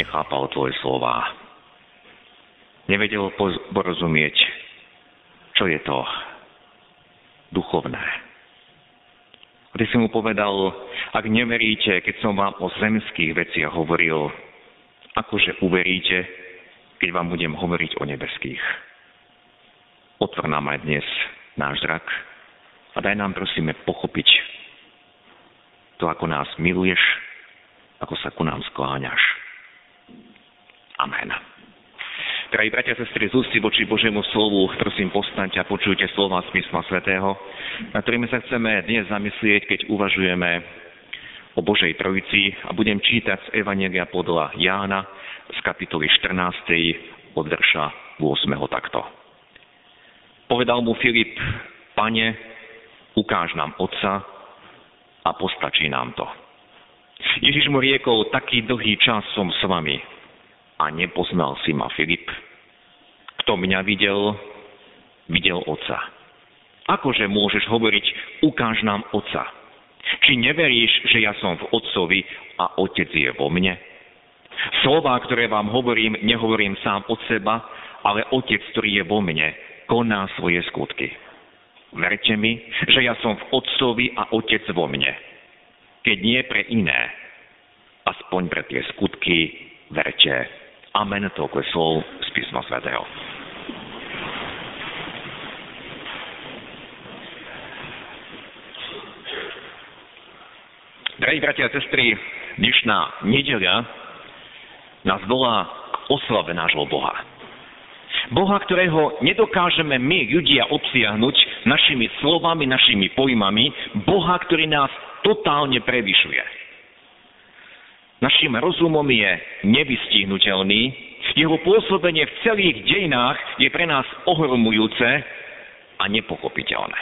nechápal tvoje slova. Nevedel porozumieť, čo je to duchovné. Ty si mu povedal, ak neveríte, keď som vám o zemských veciach hovoril, akože uveríte, keď vám budem hovoriť o nebeských. Otvor nám aj dnes náš zrak a daj nám prosíme pochopiť to, ako nás miluješ, ako sa ku nám skláňaš. Amen. Drahí bratia sestry, z ústy voči Božiemu slovu, prosím, postaňte a počujte slova z písma svätého, na ktorými sa chceme dnes zamyslieť, keď uvažujeme o Božej Trojici a budem čítať z Evanelia podľa Jána z kapitoly 14. od verša 8. takto. Povedal mu Filip, pane, ukáž nám Otca a postačí nám to. Ježiš mu riekol, taký dlhý čas som s vami a nepoznal si ma Filip. Kto mňa videl, videl Otca. Akože môžeš hovoriť, ukáž nám Otca? Či neveríš, že ja som v Otcovi a Otec je vo mne? Slová, ktoré vám hovorím, nehovorím sám od seba, ale Otec, ktorý je vo mne, koná svoje skutky. Verte mi, že ja som v Otcovi a Otec vo mne. Keď nie pre iné, aspoň pre tie skutky, verte Amen, toľko je slov z písma svätého. Drahí bratia a sestry, dnešná nedeľa nás volá k oslave nášho Boha. Boha, ktorého nedokážeme my, ľudia, obsiahnuť našimi slovami, našimi pojmami. Boha, ktorý nás totálne prevyšuje. Našim rozumom je nevystihnutelný, jeho pôsobenie v celých dejinách je pre nás ohromujúce a nepochopiteľné.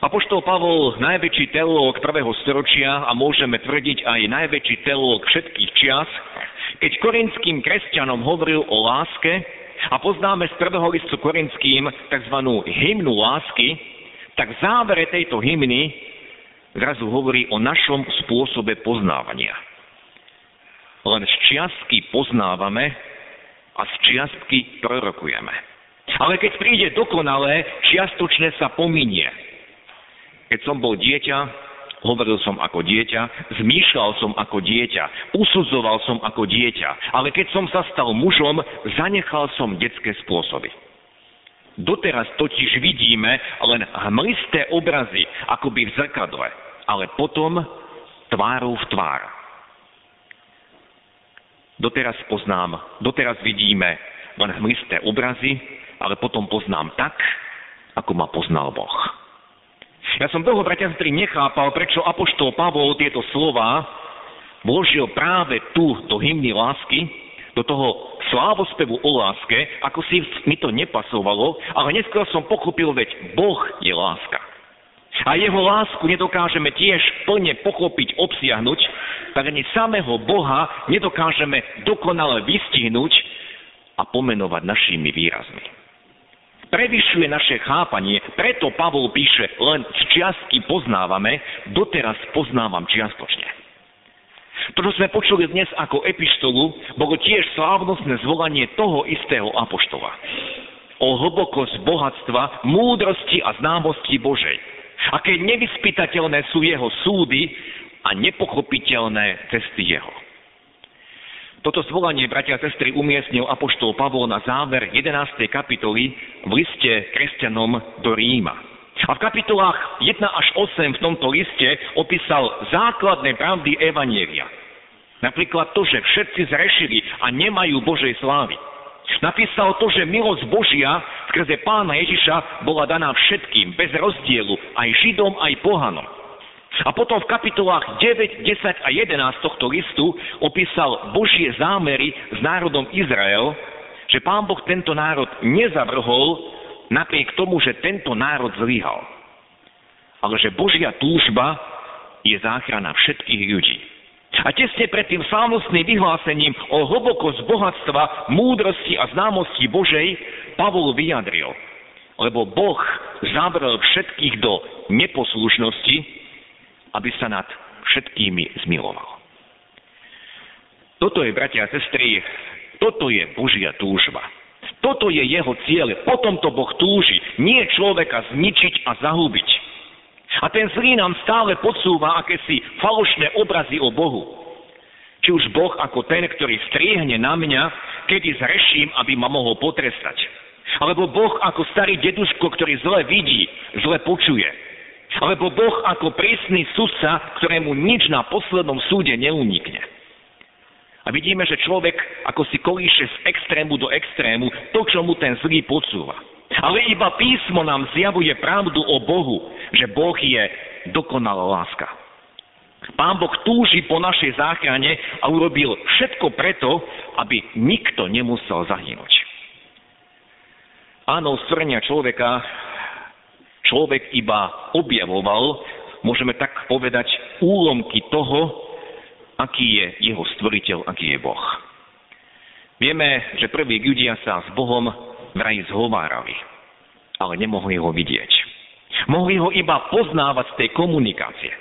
Apoštol Pavol, najväčší teológ prvého storočia a môžeme tvrdiť aj najväčší teológ všetkých čias, keď korinským kresťanom hovoril o láske a poznáme z prvého listu korinským tzv. hymnu lásky, tak v závere tejto hymny zrazu hovorí o našom spôsobe poznávania len z čiastky poznávame a z čiastky prorokujeme. Ale keď príde dokonalé, čiastočne sa pominie. Keď som bol dieťa, hovoril som ako dieťa, zmýšľal som ako dieťa, usudzoval som ako dieťa, ale keď som sa stal mužom, zanechal som detské spôsoby. Doteraz totiž vidíme len hmlisté obrazy, akoby v zrkadle, ale potom tvárou v tvár. Doteraz poznám, doteraz vidíme len hmlisté obrazy, ale potom poznám tak, ako ma poznal Boh. Ja som dlho, bratia sestry, nechápal, prečo Apoštol Pavol tieto slova vložil práve tu do hymny lásky, do toho slávospevu o láske, ako si mi to nepasovalo, ale neskôr som pochopil, veď Boh je láska. A jeho lásku nedokážeme tiež plne pochopiť, obsiahnuť, tak ani samého Boha nedokážeme dokonale vystihnúť a pomenovať našimi výrazmi. Prevyšuje naše chápanie, preto Pavol píše, len čiastky poznávame, doteraz poznávam čiastočne. To, čo sme počuli dnes ako epištolu, bolo tiež slávnostné zvolanie toho istého apoštola. O hlbokosť bohatstva, múdrosti a známosti Božej aké nevyspytateľné sú jeho súdy a nepochopiteľné cesty jeho. Toto zvolanie, bratia a sestry, umiestnil Apoštol Pavol na záver 11. kapitoly v liste kresťanom do Ríma. A v kapitolách 1 až 8 v tomto liste opísal základné pravdy Evanielia. Napríklad to, že všetci zrešili a nemajú Božej slávy. Napísal to, že milosť Božia skrze pána Ježiša bola daná všetkým, bez rozdielu, aj Židom, aj pohanom. A potom v kapitolách 9, 10 a 11 tohto listu opísal Božie zámery s národom Izrael, že pán Boh tento národ nezavrhol napriek tomu, že tento národ zlyhal. Ale že Božia túžba je záchrana všetkých ľudí. A tesne pred tým slávnostným vyhlásením o hlbokosť bohatstva, múdrosti a známosti Božej Pavol vyjadril, lebo Boh zavrel všetkých do neposlušnosti, aby sa nad všetkými zmiloval. Toto je, bratia a sestry, toto je Božia túžba. Toto je jeho cieľ. Potom to Boh túži. Nie človeka zničiť a zahubiť. A ten zlý nám stále podsúva akési falošné obrazy o Bohu. Či už Boh ako ten, ktorý striehne na mňa, kedy zreším, aby ma mohol potrestať. Alebo Boh ako starý deduško, ktorý zle vidí, zle počuje. Alebo Boh ako prísny sudca, ktorému nič na poslednom súde neunikne. A vidíme, že človek ako si kolíše z extrému do extrému to, čo mu ten zlý podsúva. Ale iba písmo nám zjavuje pravdu o Bohu, že Boh je dokonalá láska. Pán Boh túži po našej záchrane a urobil všetko preto, aby nikto nemusel zahynúť. Áno, stvorenia človeka človek iba objavoval, môžeme tak povedať, úlomky toho, aký je jeho stvoriteľ, aký je Boh. Vieme, že prví ľudia sa s Bohom vraj zhovárali, ale nemohli ho vidieť. Mohli ho iba poznávať z tej komunikácie.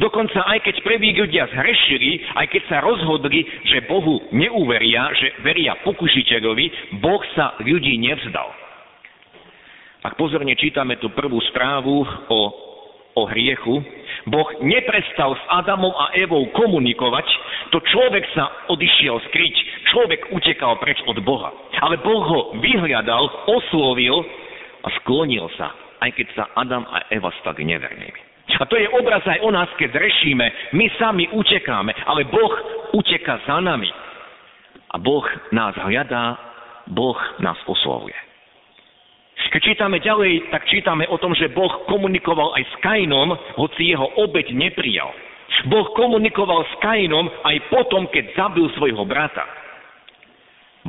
Dokonca aj keď prví ľudia zhrešili, aj keď sa rozhodli, že Bohu neuveria, že veria pokušiteľovi, Boh sa ľudí nevzdal. Ak pozorne čítame tú prvú správu o, o hriechu, Boh neprestal s Adamom a Evou komunikovať, to človek sa odišiel skryť, človek utekal preč od Boha. Ale Boh ho vyhľadal, oslovil a sklonil sa, aj keď sa Adam a Eva stali nevernými. A to je obraz aj o nás, keď rešíme. My sami utekáme, ale Boh uteka za nami. A Boh nás hľadá, Boh nás oslovuje. Keď čítame ďalej, tak čítame o tom, že Boh komunikoval aj s Kainom, hoci jeho obeď neprijal. Boh komunikoval s Kainom aj potom, keď zabil svojho brata.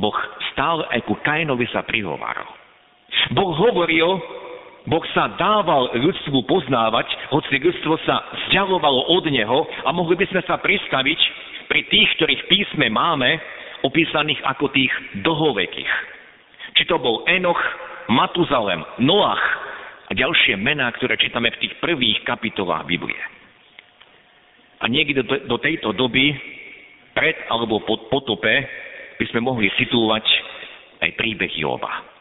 Boh stále aj ku Kainovi sa prihováral. Boh hovoril, Boh sa dával ľudstvu poznávať, hoci ľudstvo sa vzdialovalo od Neho a mohli by sme sa pristaviť pri tých, ktorých písme máme, opísaných ako tých dlhovekých. Či to bol Enoch, Matuzalem, Noach a ďalšie mená, ktoré čítame v tých prvých kapitolách Biblie. A niekde do, tejto doby, pred alebo po potope, by sme mohli situovať aj príbeh Joba.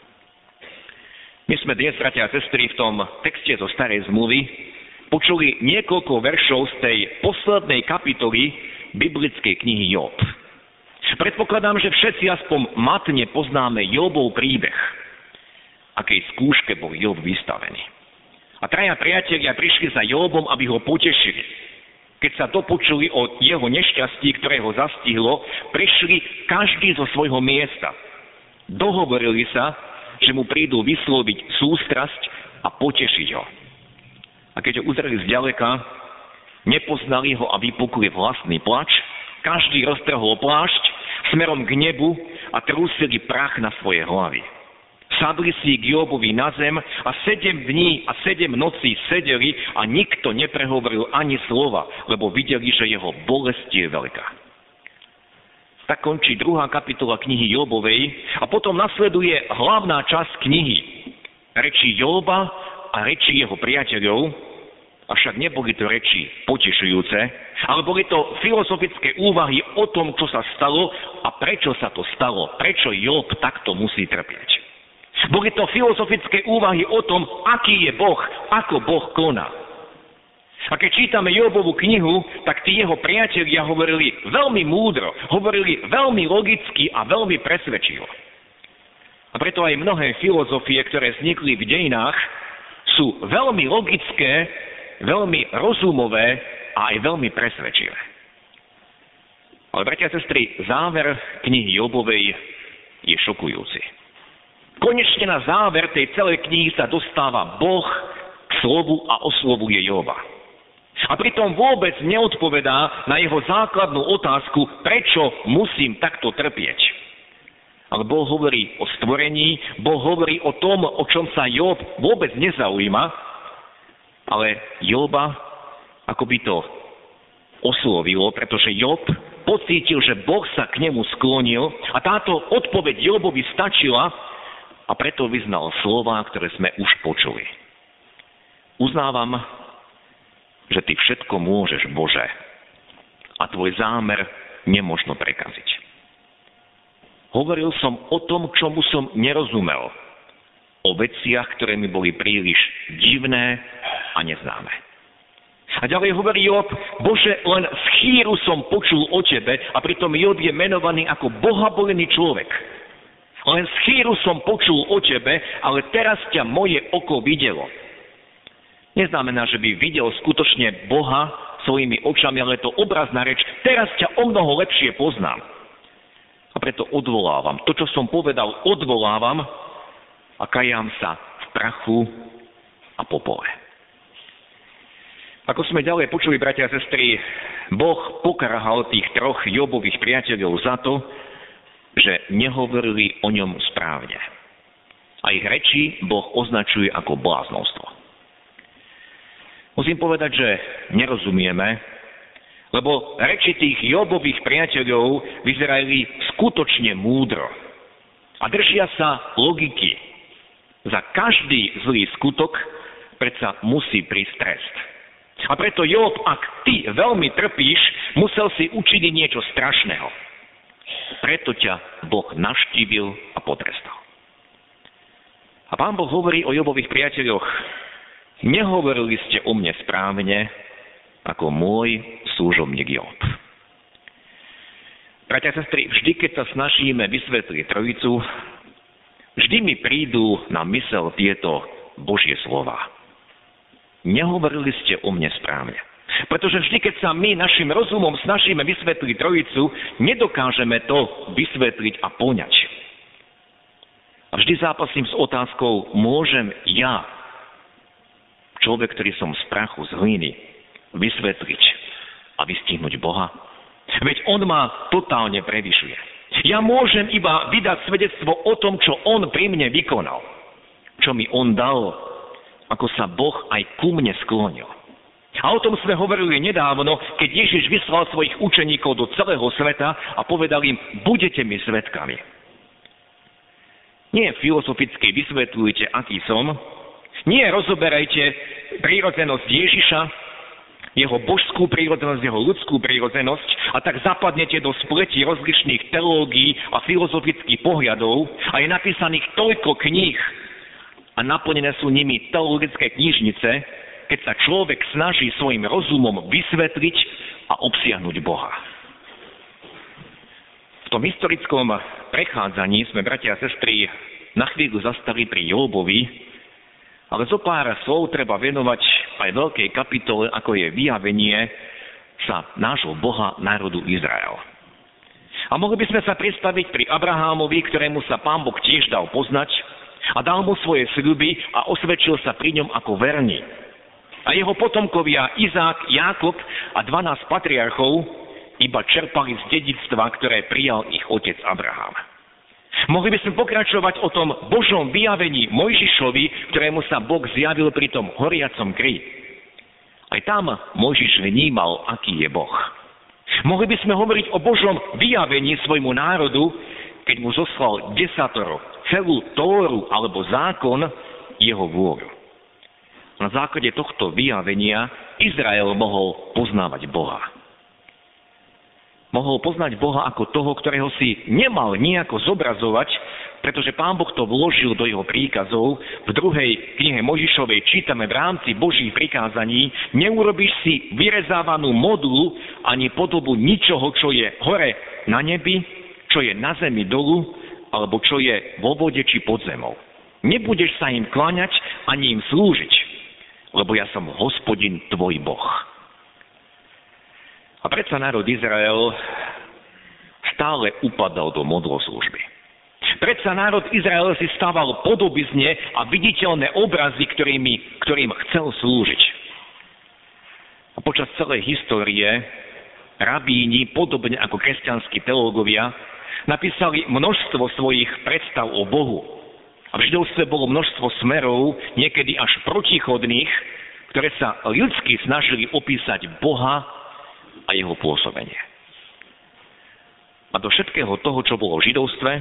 My sme dnes, bratia a sestry, v tom texte zo starej zmluvy počuli niekoľko veršov z tej poslednej kapitoly biblickej knihy Job. Predpokladám, že všetci aspoň matne poznáme Jobov príbeh akej skúške bol Job vystavený. A traja priatelia prišli za Jobom, aby ho potešili. Keď sa dopočuli o jeho nešťastí, ktoré ho zastihlo, prišli každý zo svojho miesta. Dohovorili sa, že mu prídu vysloviť sústrasť a potešiť ho. A keď ho uzreli zďaleka, nepoznali ho a vypukli vlastný plač, každý roztrhol plášť smerom k nebu a trúsili prach na svoje hlavy sadli si k Jobovi na zem a sedem dní a sedem nocí sedeli a nikto neprehovoril ani slova, lebo videli, že jeho bolesť je veľká. Tak končí druhá kapitola knihy Jobovej a potom nasleduje hlavná časť knihy. Reči Joba a reči jeho priateľov, avšak neboli to reči potešujúce, ale boli to filozofické úvahy o tom, čo sa stalo a prečo sa to stalo, prečo Job takto musí trpieť. Boli to filozofické úvahy o tom, aký je Boh, ako Boh koná. A keď čítame Jobovú knihu, tak tí jeho priatelia hovorili veľmi múdro, hovorili veľmi logicky a veľmi presvedčivo. A preto aj mnohé filozofie, ktoré vznikli v dejinách, sú veľmi logické, veľmi rozumové a aj veľmi presvedčivé. Ale bratia a sestry, záver knihy Jobovej je šokujúci. Konečne na záver tej celej knihy sa dostáva Boh k slovu a oslovuje Joba. A pritom vôbec neodpovedá na jeho základnú otázku, prečo musím takto trpieť. Ale Boh hovorí o stvorení, Boh hovorí o tom, o čom sa Job vôbec nezaujíma, ale Joba ako by to oslovilo, pretože Job pocítil, že Boh sa k nemu sklonil a táto odpoveď Jobovi stačila a preto vyznal slova, ktoré sme už počuli. Uznávam, že ty všetko môžeš, Bože, a tvoj zámer nemožno prekaziť. Hovoril som o tom, čomu som nerozumel. O veciach, ktoré mi boli príliš divné a neznáme. A ďalej hovorí Job, Bože, len z chýru som počul o Tebe a pritom Job je menovaný ako bohabolený človek. Len z chýru som počul o Tebe, ale teraz ťa moje oko videlo. Neznamená, že by videl skutočne Boha svojimi očami, ale je to obrazná reč. Teraz ťa o mnoho lepšie poznám. A preto odvolávam. To, čo som povedal, odvolávam a kajám sa v prachu a popole. Ako sme ďalej počuli, bratia a sestry, Boh pokarhal tých troch Jobových priateľov za to, že nehovorili o ňom správne. A ich reči Boh označuje ako bláznostvo. Musím povedať, že nerozumieme, lebo reči tých Jobových priateľov vyzerali skutočne múdro. A držia sa logiky. Za každý zlý skutok predsa musí prísť trest. A preto Job, ak ty veľmi trpíš, musel si učiniť niečo strašného. Preto ťa Boh navštívil a potrestal. A pán Boh hovorí o Jobových priateľoch, nehovorili ste o mne správne, ako môj súžomník Job. Bratia a sestry, vždy, keď sa snažíme vysvetliť Trojicu, vždy mi prídu na mysel tieto Božie slova. Nehovorili ste o mne správne. Pretože vždy, keď sa my našim rozumom snažíme vysvetliť trojicu, nedokážeme to vysvetliť a poňať. A vždy zápasím s otázkou, môžem ja, človek, ktorý som z prachu, z hliny, vysvetliť a vystihnúť Boha? Veď On ma totálne prevyšuje. Ja môžem iba vydať svedectvo o tom, čo On pri mne vykonal. Čo mi On dal, ako sa Boh aj ku mne sklonil. A o tom sme hovorili nedávno, keď Ježiš vyslal svojich učeníkov do celého sveta a povedal im, budete mi svetkami. Nie filozoficky vysvetľujte, aký som, nie rozoberajte prírodzenosť Ježiša, jeho božskú prírodzenosť, jeho ľudskú prírodzenosť a tak zapadnete do spleti rozlišných teológií a filozofických pohľadov a je napísaných toľko kníh a naplnené sú nimi teologické knižnice, keď sa človek snaží svojim rozumom vysvetliť a obsiahnuť Boha. V tom historickom prechádzaní sme, bratia a sestry, na chvíľu zastali pri Jobovi, ale zo pár slov treba venovať aj veľkej kapitole, ako je vyjavenie sa nášho Boha národu Izrael. A mohli by sme sa predstaviť pri Abrahámovi, ktorému sa pán Boh tiež dal poznať, a dal mu svoje sľuby a osvedčil sa pri ňom ako verný. A jeho potomkovia Izák, Jákob a 12 patriarchov iba čerpali z dedictva, ktoré prijal ich otec Abraham. Mohli by sme pokračovať o tom Božom vyjavení Mojžišovi, ktorému sa Boh zjavil pri tom horiacom kry. Aj tam Mojžiš vnímal, aký je Boh. Mohli by sme hovoriť o Božom vyjavení svojmu národu, keď mu zoslal desatoro celú Tóru alebo zákon jeho vôľu. Na základe tohto vyjavenia Izrael mohol poznávať Boha. Mohol poznať Boha ako toho, ktorého si nemal nejako zobrazovať, pretože Pán Boh to vložil do jeho príkazov. V druhej knihe Možišovej čítame v rámci Božích prikázaní, neurobíš si vyrezávanú modulu ani podobu ničoho, čo je hore na nebi, čo je na zemi dolu alebo čo je vo vode či pod zemou. Nebudeš sa im kláňať ani im slúžiť, lebo ja som hospodin tvoj Boh. A predsa národ Izrael stále upadal do modloslúžby. Predsa národ Izrael si stával podobizne a viditeľné obrazy, ktorými, ktorým chcel slúžiť. A Počas celej histórie rabíni, podobne ako kresťanskí teológovia, napísali množstvo svojich predstav o Bohu. A v židovstve bolo množstvo smerov, niekedy až protichodných, ktoré sa ľudsky snažili opísať Boha a jeho pôsobenie. A do všetkého toho, čo bolo v židovstve,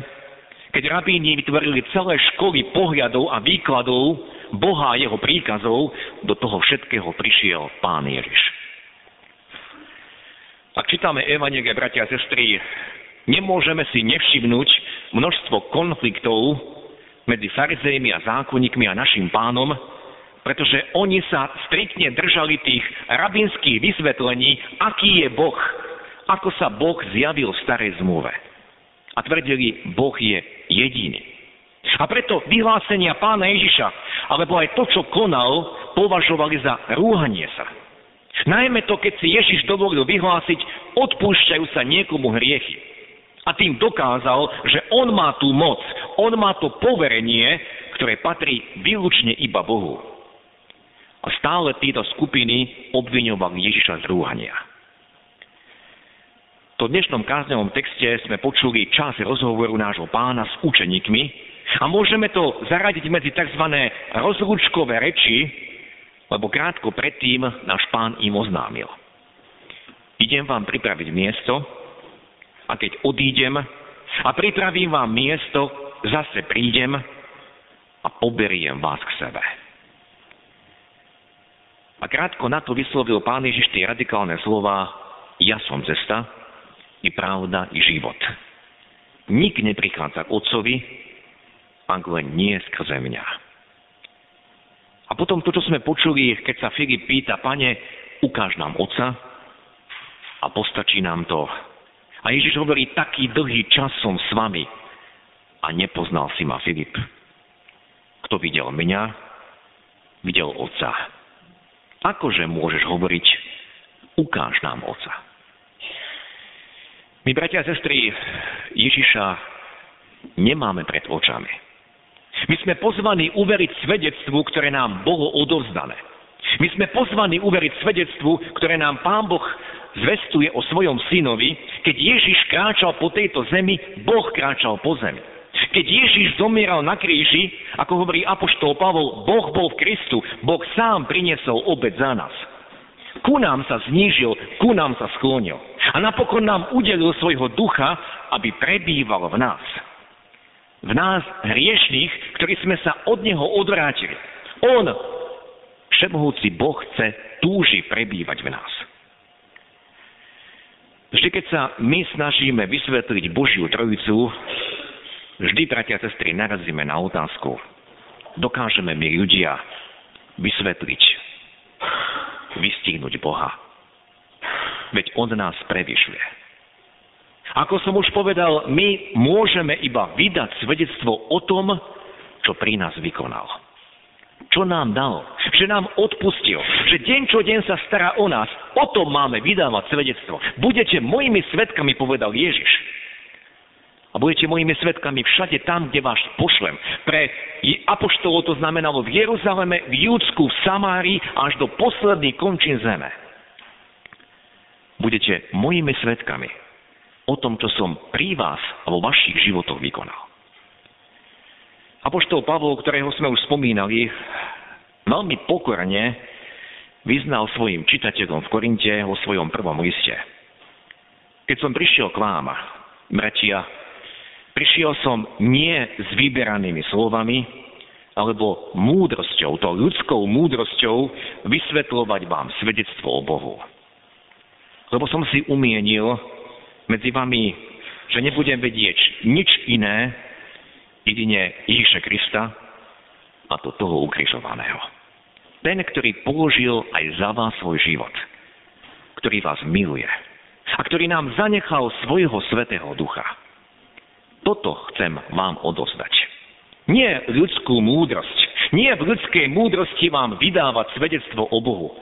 keď rabíni vytvorili celé školy pohľadov a výkladov Boha a jeho príkazov, do toho všetkého prišiel Pán Ježiš. Ak čítame Evangelie, bratia a sestry, nemôžeme si nevšimnúť množstvo konfliktov medzi farizejmi a zákonníkmi a našim pánom, pretože oni sa striktne držali tých rabinských vysvetlení, aký je Boh, ako sa Boh zjavil v starej zmluve. A tvrdili, Boh je jediný. A preto vyhlásenia pána Ježiša, alebo aj to, čo konal, považovali za rúhanie sa. Najmä to, keď si Ježiš dovolil vyhlásiť, odpúšťajú sa niekomu hriechy. A tým dokázal, že on má tú moc, on má to poverenie, ktoré patrí výlučne iba Bohu. A stále títo skupiny obviňovali Ježiša z rúhania. V dnešnom kázňovom texte sme počuli čas rozhovoru nášho pána s učeníkmi a môžeme to zaradiť medzi tzv. rozlúčkové reči, lebo krátko predtým náš pán im oznámil. Idem vám pripraviť miesto a keď odídem a pripravím vám miesto, zase prídem a poberiem vás k sebe. A krátko na to vyslovil pán Ježiš tie radikálne slova Ja som cesta, i pravda, i život. Nik neprichádza k Otcovi, ak len nie skrze mňa. A potom to, čo sme počuli, keď sa Filip pýta, pane, ukáž nám Otca a postačí nám to. A Ježiš hovorí, taký dlhý čas som s vami a nepoznal si ma Filip. Kto videl mňa, videl Otca. Akože môžeš hovoriť, ukáž nám Oca. My, bratia a sestry, Ježiša nemáme pred očami. My sme pozvaní uveriť svedectvu, ktoré nám bolo odovzdané. My sme pozvaní uveriť svedectvu, ktoré nám Pán Boh zvestuje o svojom synovi, keď Ježiš kráčal po tejto zemi, Boh kráčal po zemi. Keď Ježiš zomieral na kríži, ako hovorí apoštol Pavol, Boh bol v Kristu, Boh sám priniesol obed za nás. Ku nám sa znížil, ku nám sa sklonil. A napokon nám udelil svojho ducha, aby prebýval v nás. V nás hriešných, ktorí sme sa od Neho odvrátili. On, všemohúci Boh, chce, túži prebývať v nás. Vždy, keď sa my snažíme vysvetliť Božiu Trojicu, Vždy, bratia a sestry, narazíme na otázku. Dokážeme my ľudia vysvetliť, vystihnúť Boha. Veď On nás prevyšuje. Ako som už povedal, my môžeme iba vydať svedectvo o tom, čo pri nás vykonal. Čo nám dal? Že nám odpustil. Že deň čo deň sa stará o nás. O tom máme vydávať svedectvo. Budete mojimi svetkami, povedal Ježiš. A budete mojimi svetkami všade tam, kde vás pošlem. Pre apoštolov to znamenalo v Jeruzaleme, v Júdsku, v Samárii až do posledných končín zeme. Budete mojimi svetkami o tom, čo som pri vás a vo vašich životoch vykonal. Apoštol Pavol, ktorého sme už spomínali, veľmi pokorne vyznal svojim čitateľom v Korinte vo svojom prvom liste. Keď som prišiel k vám, bratia, Prišiel som nie s vyberanými slovami, alebo múdrosťou, to ľudskou múdrosťou vysvetľovať vám svedectvo o Bohu. Lebo som si umienil medzi vami, že nebudem vedieť nič iné, jedine Ježiša Krista a to toho ukrižovaného. Ten, ktorý položil aj za vás svoj život, ktorý vás miluje a ktorý nám zanechal svojho svetého ducha toto chcem vám odozdať. Nie ľudskú múdrosť. Nie v ľudskej múdrosti vám vydávať svedectvo o Bohu,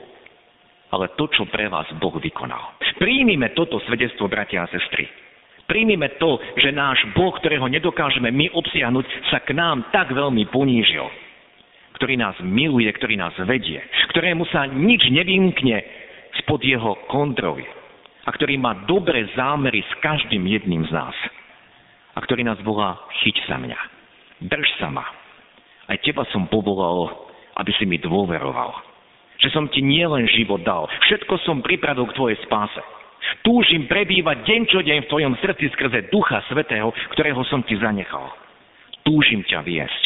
ale to, čo pre vás Boh vykonal. Príjmime toto svedectvo, bratia a sestry. Príjmime to, že náš Boh, ktorého nedokážeme my obsiahnuť, sa k nám tak veľmi ponížil. Ktorý nás miluje, ktorý nás vedie, ktorému sa nič nevymkne spod jeho kontroly a ktorý má dobré zámery s každým jedným z nás a ktorý nás volá chyť sa mňa, drž sa ma. Aj teba som povolal, aby si mi dôveroval. Že som ti nielen život dal, všetko som pripravil k tvojej spáse. Túžim prebývať deň čo deň v tvojom srdci skrze Ducha Svetého, ktorého som ti zanechal. Túžim ťa viesť.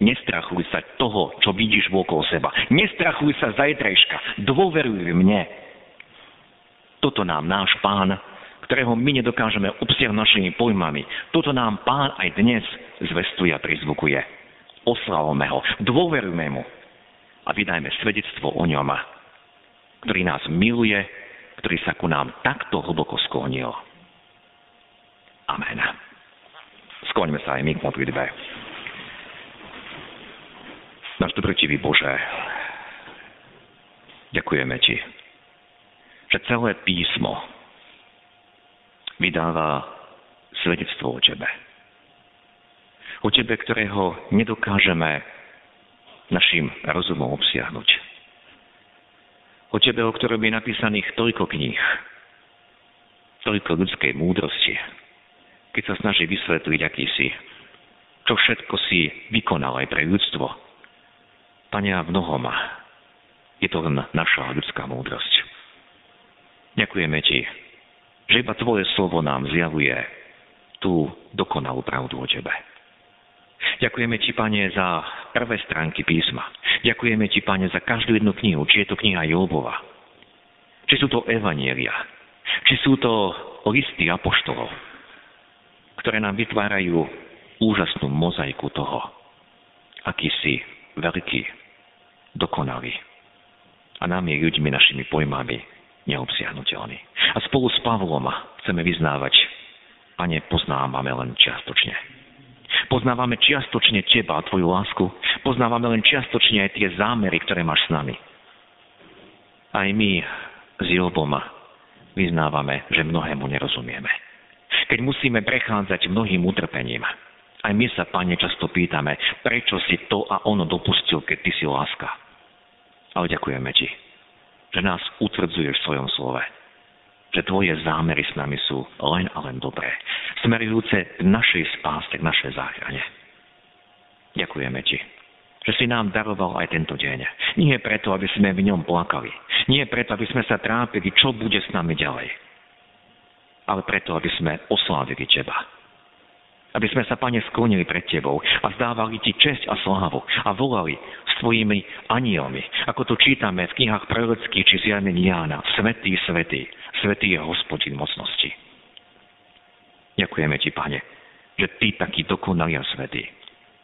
Nestrachuj sa toho, čo vidíš vôkol seba. Nestrachuj sa zajtrajška. Dôveruj mne. Toto nám náš pán, ktorého my nedokážeme obsiahnuť našimi pojmami, toto nám pán aj dnes zvestuje a prizvukuje. Oslavome ho, dôverujme mu a vydajme svedectvo o ňom, ktorý nás miluje, ktorý sa ku nám takto hlboko sklonil. Amen. Skloňme sa aj my k modlitbe. Náš dobrotivý Bože, ďakujeme Ti, že celé písmo vydáva svedectvo o Tebe. O Tebe, ktorého nedokážeme našim rozumom obsiahnuť. O Tebe, o ktorom je napísaných toľko kníh, toľko ľudskej múdrosti, keď sa snaží vysvetliť, aký si, čo všetko si vykonal aj pre ľudstvo, Pane, a v mnohom je to len naša ľudská múdrosť. Ďakujeme Ti, že iba Tvoje slovo nám zjavuje tú dokonalú pravdu o Tebe. Ďakujeme Ti, Pane, za prvé stránky písma. Ďakujeme Ti, Pane, za každú jednu knihu, či je to kniha Jobova, či sú to evanielia, či sú to listy apoštolov, ktoré nám vytvárajú úžasnú mozaiku toho, aký si veľký, dokonalý. A nám ľuďmi našimi pojmami neobsiahnutelný. A spolu s Pavlom chceme vyznávať, Pane, poznávame len čiastočne. Poznávame čiastočne Teba a Tvoju lásku. Poznávame len čiastočne aj tie zámery, ktoré máš s nami. Aj my s Jobom vyznávame, že mnohému nerozumieme. Keď musíme prechádzať mnohým utrpením, aj my sa, Pane, často pýtame, prečo si to a ono dopustil, keď Ty si láska. Ale ďakujeme Ti, že nás utvrdzuješ v svojom slove. Že Tvoje zámery s nami sú len a len dobré. Smerujúce k našej spáste, k našej záchrane. Ďakujeme Ti, že si nám daroval aj tento deň. Nie preto, aby sme v ňom plakali. Nie preto, aby sme sa trápili, čo bude s nami ďalej. Ale preto, aby sme oslávili Teba aby sme sa, Pane, sklonili pred Tebou a zdávali Ti česť a slávu a volali s Tvojimi anielmi, ako to čítame v knihách prorockých či zjavení Jána. Svetý, svetý, svetý je hospodin mocnosti. Ďakujeme Ti, Pane, že Ty taký dokonalý a svetý.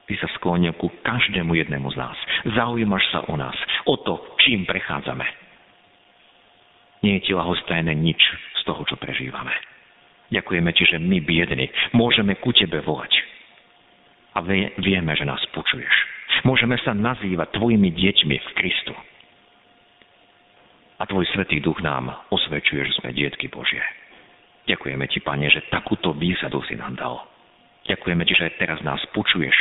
Ty sa sklonil ku každému jednému z nás. Zaujímaš sa o nás, o to, čím prechádzame. Nie je Ti lahostajné nič z toho, čo prežívame. Ďakujeme Ti, že my biedni môžeme ku Tebe volať. A vieme, že nás počuješ. Môžeme sa nazývať Tvojimi deťmi v Kristu. A Tvoj Svetý Duch nám osvedčuje, že sme dietky Božie. Ďakujeme Ti, Pane, že takúto výsadu si nám dal. Ďakujeme Ti, že teraz nás počuješ.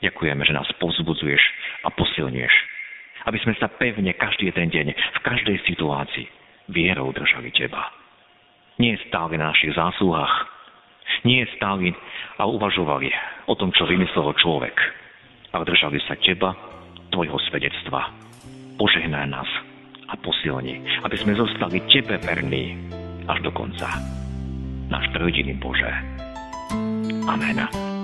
Ďakujeme, že nás povzbudzuješ a posilnieš. Aby sme sa pevne každý jeden deň, v každej situácii vierou držali Teba nie stáli na našich zásluhách, nie stáli a uvažovali o tom, čo vymyslel človek, ale držali sa teba, tvojho svedectva. Požehnaj nás a posilni, aby sme zostali tebe verní až do konca. Náš trojdiný Bože. Amen.